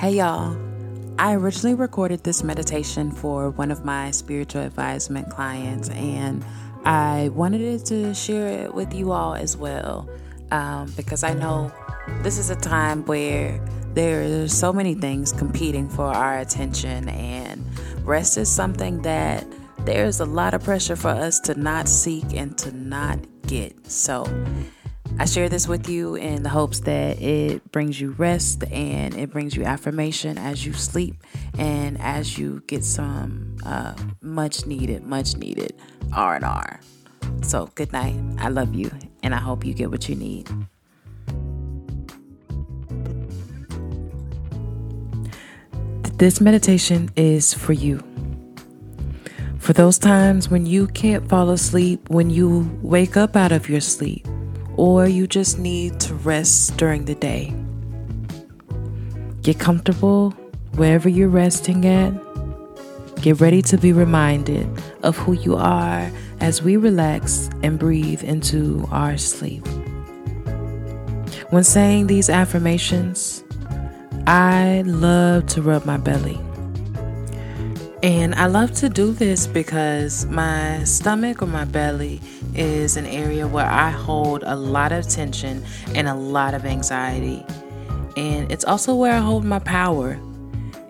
Hey y'all. I originally recorded this meditation for one of my spiritual advisement clients, and I wanted to share it with you all as well um, because I know this is a time where there are so many things competing for our attention, and rest is something that there's a lot of pressure for us to not seek and to not get. So, I share this with you in the hopes that it brings you rest and it brings you affirmation as you sleep and as you get some uh, much needed, much needed R and R. So good night. I love you, and I hope you get what you need. This meditation is for you. For those times when you can't fall asleep, when you wake up out of your sleep or you just need to rest during the day. Get comfortable wherever you're resting at. Get ready to be reminded of who you are as we relax and breathe into our sleep. When saying these affirmations, I love to rub my belly. And I love to do this because my stomach or my belly is an area where I hold a lot of tension and a lot of anxiety. And it's also where I hold my power.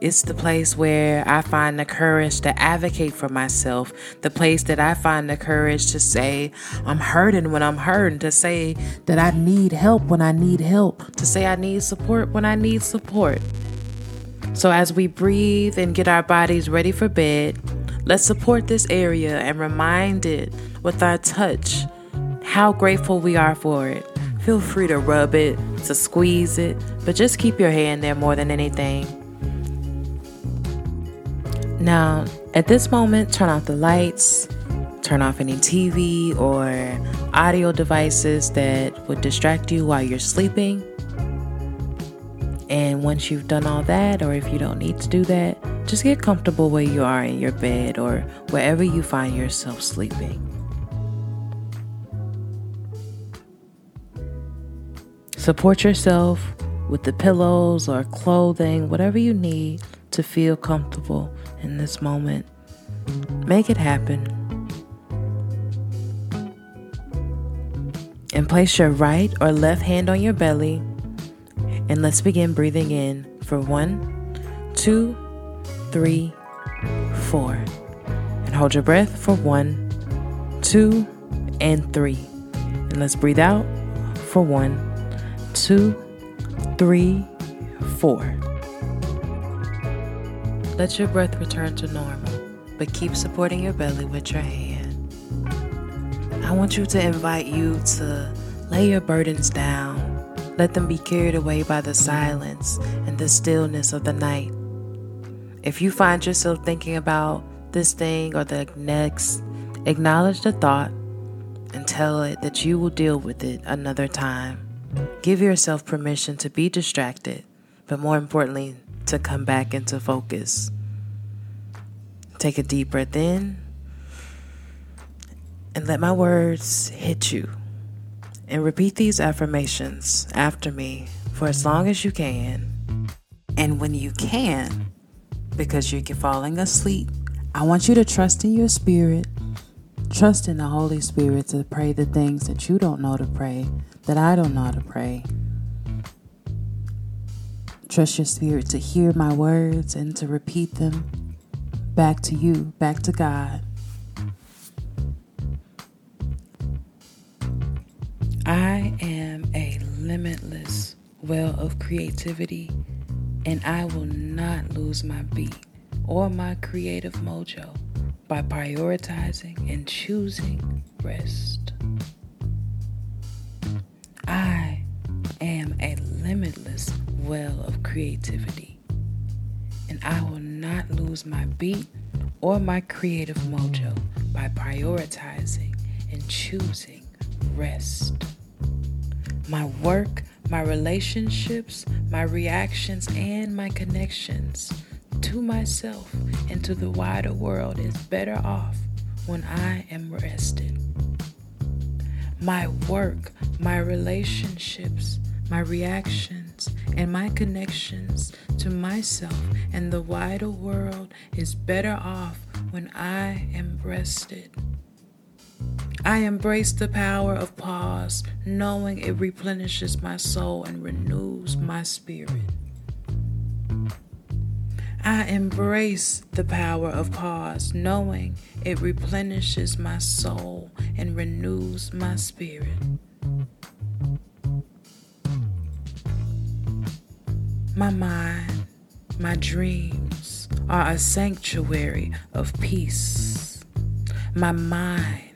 It's the place where I find the courage to advocate for myself, the place that I find the courage to say I'm hurting when I'm hurting, to say that I need help when I need help, to say I need support when I need support. So, as we breathe and get our bodies ready for bed, let's support this area and remind it with our touch how grateful we are for it. Feel free to rub it, to squeeze it, but just keep your hand there more than anything. Now, at this moment, turn off the lights, turn off any TV or audio devices that would distract you while you're sleeping. Once you've done all that, or if you don't need to do that, just get comfortable where you are in your bed or wherever you find yourself sleeping. Support yourself with the pillows or clothing, whatever you need to feel comfortable in this moment. Make it happen. And place your right or left hand on your belly and let's begin breathing in for one, two, three, four. And hold your breath for one, two, and three. And let's breathe out for one, two, three, four. Let your breath return to normal, but keep supporting your belly with your hand. I want you to invite you to lay your burdens down let them be carried away by the silence and the stillness of the night. If you find yourself thinking about this thing or the next, acknowledge the thought and tell it that you will deal with it another time. Give yourself permission to be distracted, but more importantly, to come back into focus. Take a deep breath in and let my words hit you and repeat these affirmations after me for as long as you can. And when you can, because you're falling asleep, I want you to trust in your spirit, trust in the Holy Spirit to pray the things that you don't know to pray, that I don't know to pray. Trust your spirit to hear my words and to repeat them back to you, back to God. I am a limitless well of creativity, and I will not lose my beat or my creative mojo by prioritizing and choosing rest. I am a limitless well of creativity, and I will not lose my beat or my creative mojo by prioritizing and choosing rest my work, my relationships, my reactions, and my connections to myself and to the wider world is better off when I am rested. My work, my relationships, my reactions, and my connections to myself and the wider world is better off when I am rested. I embrace the power of pause, knowing it replenishes my soul and renews my spirit. I embrace the power of pause, knowing it replenishes my soul and renews my spirit. My mind, my dreams are a sanctuary of peace. My mind,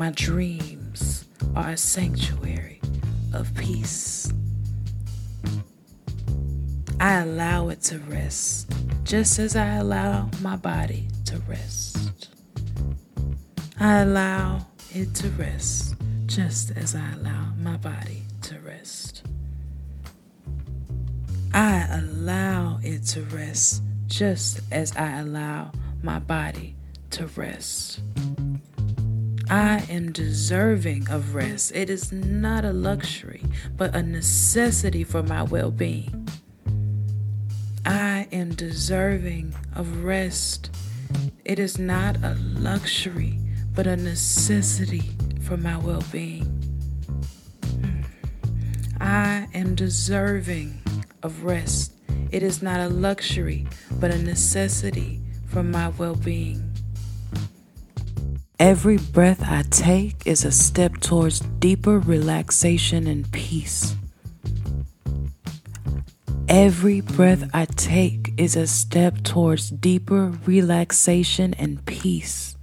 my dreams are a sanctuary of peace. I allow it to rest just as I allow my body to rest. I allow it to rest just as I allow my body to rest. I allow it to rest just as I allow my body to rest. I am deserving of rest. It is not a luxury, but a necessity for my well being. I am deserving of rest. It is not a luxury, but a necessity for my well being. I am deserving of rest. It is not a luxury, but a necessity for my well being. Every breath I take is a step towards deeper relaxation and peace. Every breath I take is a step towards deeper relaxation and peace.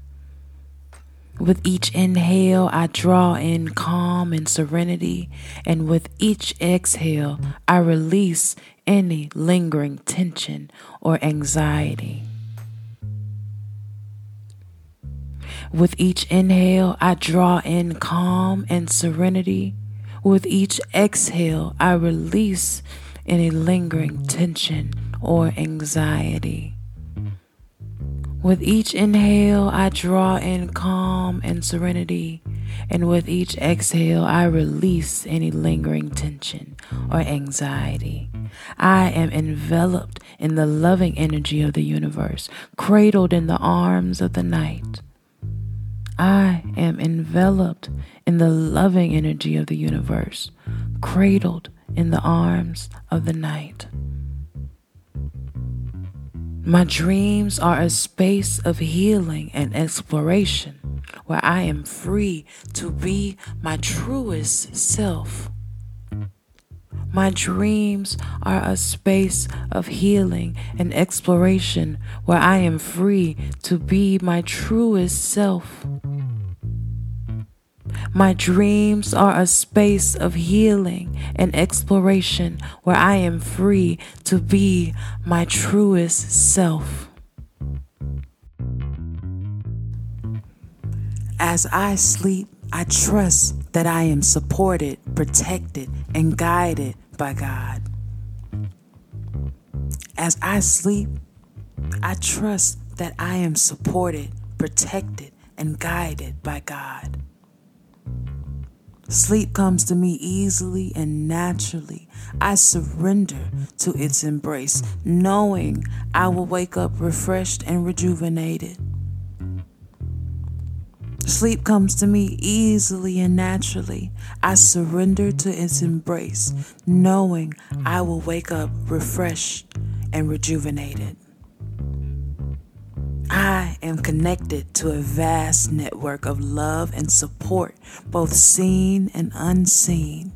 With each inhale, I draw in calm and serenity, and with each exhale, I release any lingering tension or anxiety. With each inhale, I draw in calm and serenity. With each exhale, I release any lingering tension or anxiety. With each inhale, I draw in calm and serenity, and with each exhale, I release any lingering tension or anxiety. I am enveloped in the loving energy of the universe, cradled in the arms of the night. I am enveloped in the loving energy of the universe, cradled in the arms of the night. My dreams are a space of healing and exploration where I am free to be my truest self. My dreams are a space of healing and exploration where I am free to be my truest self. My dreams are a space of healing and exploration where I am free to be my truest self. As I sleep, I trust that I am supported, protected, and guided by God. As I sleep, I trust that I am supported, protected, and guided by God. Sleep comes to me easily and naturally. I surrender to its embrace, knowing I will wake up refreshed and rejuvenated. Sleep comes to me easily and naturally. I surrender to its embrace, knowing I will wake up refreshed and rejuvenated. I am connected to a vast network of love and support, both seen and unseen.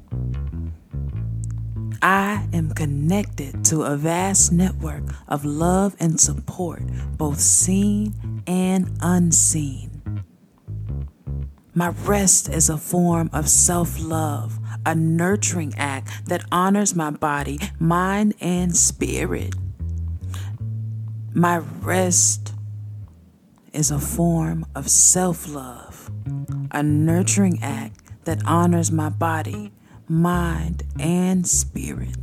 I am connected to a vast network of love and support, both seen and unseen. My rest is a form of self love, a nurturing act that honors my body, mind, and spirit. My rest is a form of self love, a nurturing act that honors my body, mind, and spirit.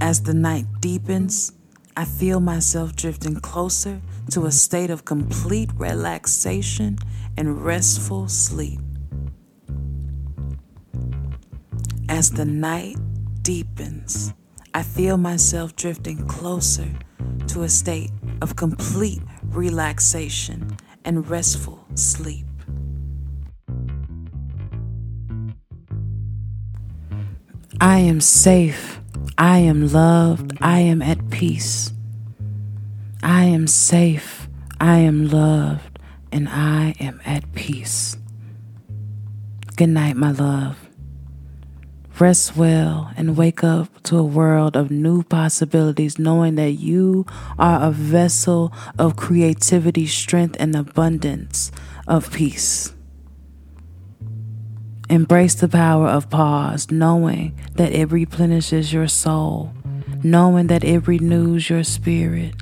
As the night deepens, I feel myself drifting closer to a state of complete relaxation and restful sleep. As the night deepens, I feel myself drifting closer to a state of complete relaxation and restful sleep. I am safe. I am loved. I am at peace. I am safe. I am loved. And I am at peace. Good night, my love. Rest well and wake up to a world of new possibilities, knowing that you are a vessel of creativity, strength, and abundance of peace. Embrace the power of pause, knowing that it replenishes your soul, knowing that it renews your spirit.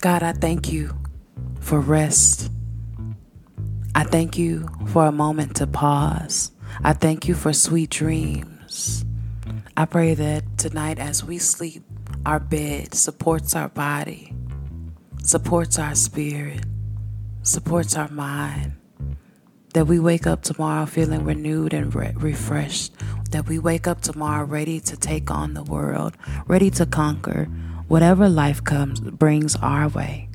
God, I thank you for rest. I thank you for a moment to pause. I thank you for sweet dreams. I pray that tonight as we sleep, our bed supports our body, supports our spirit, supports our mind. That we wake up tomorrow feeling renewed and re- refreshed. That we wake up tomorrow ready to take on the world, ready to conquer whatever life comes brings our way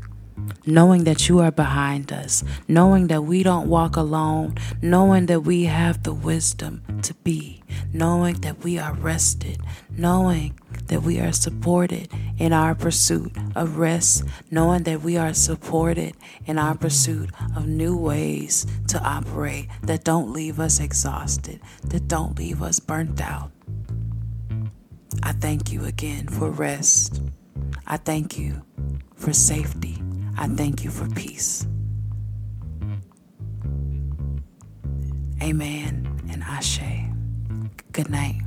knowing that you are behind us, knowing that we don't walk alone, knowing that we have the wisdom to be, knowing that we are rested, knowing that we are supported in our pursuit of rest, knowing that we are supported in our pursuit of new ways to operate that don't leave us exhausted, that don't leave us burnt out. I thank you again for rest. I thank you for safety. I thank you for peace. Amen and Ashe. Good night.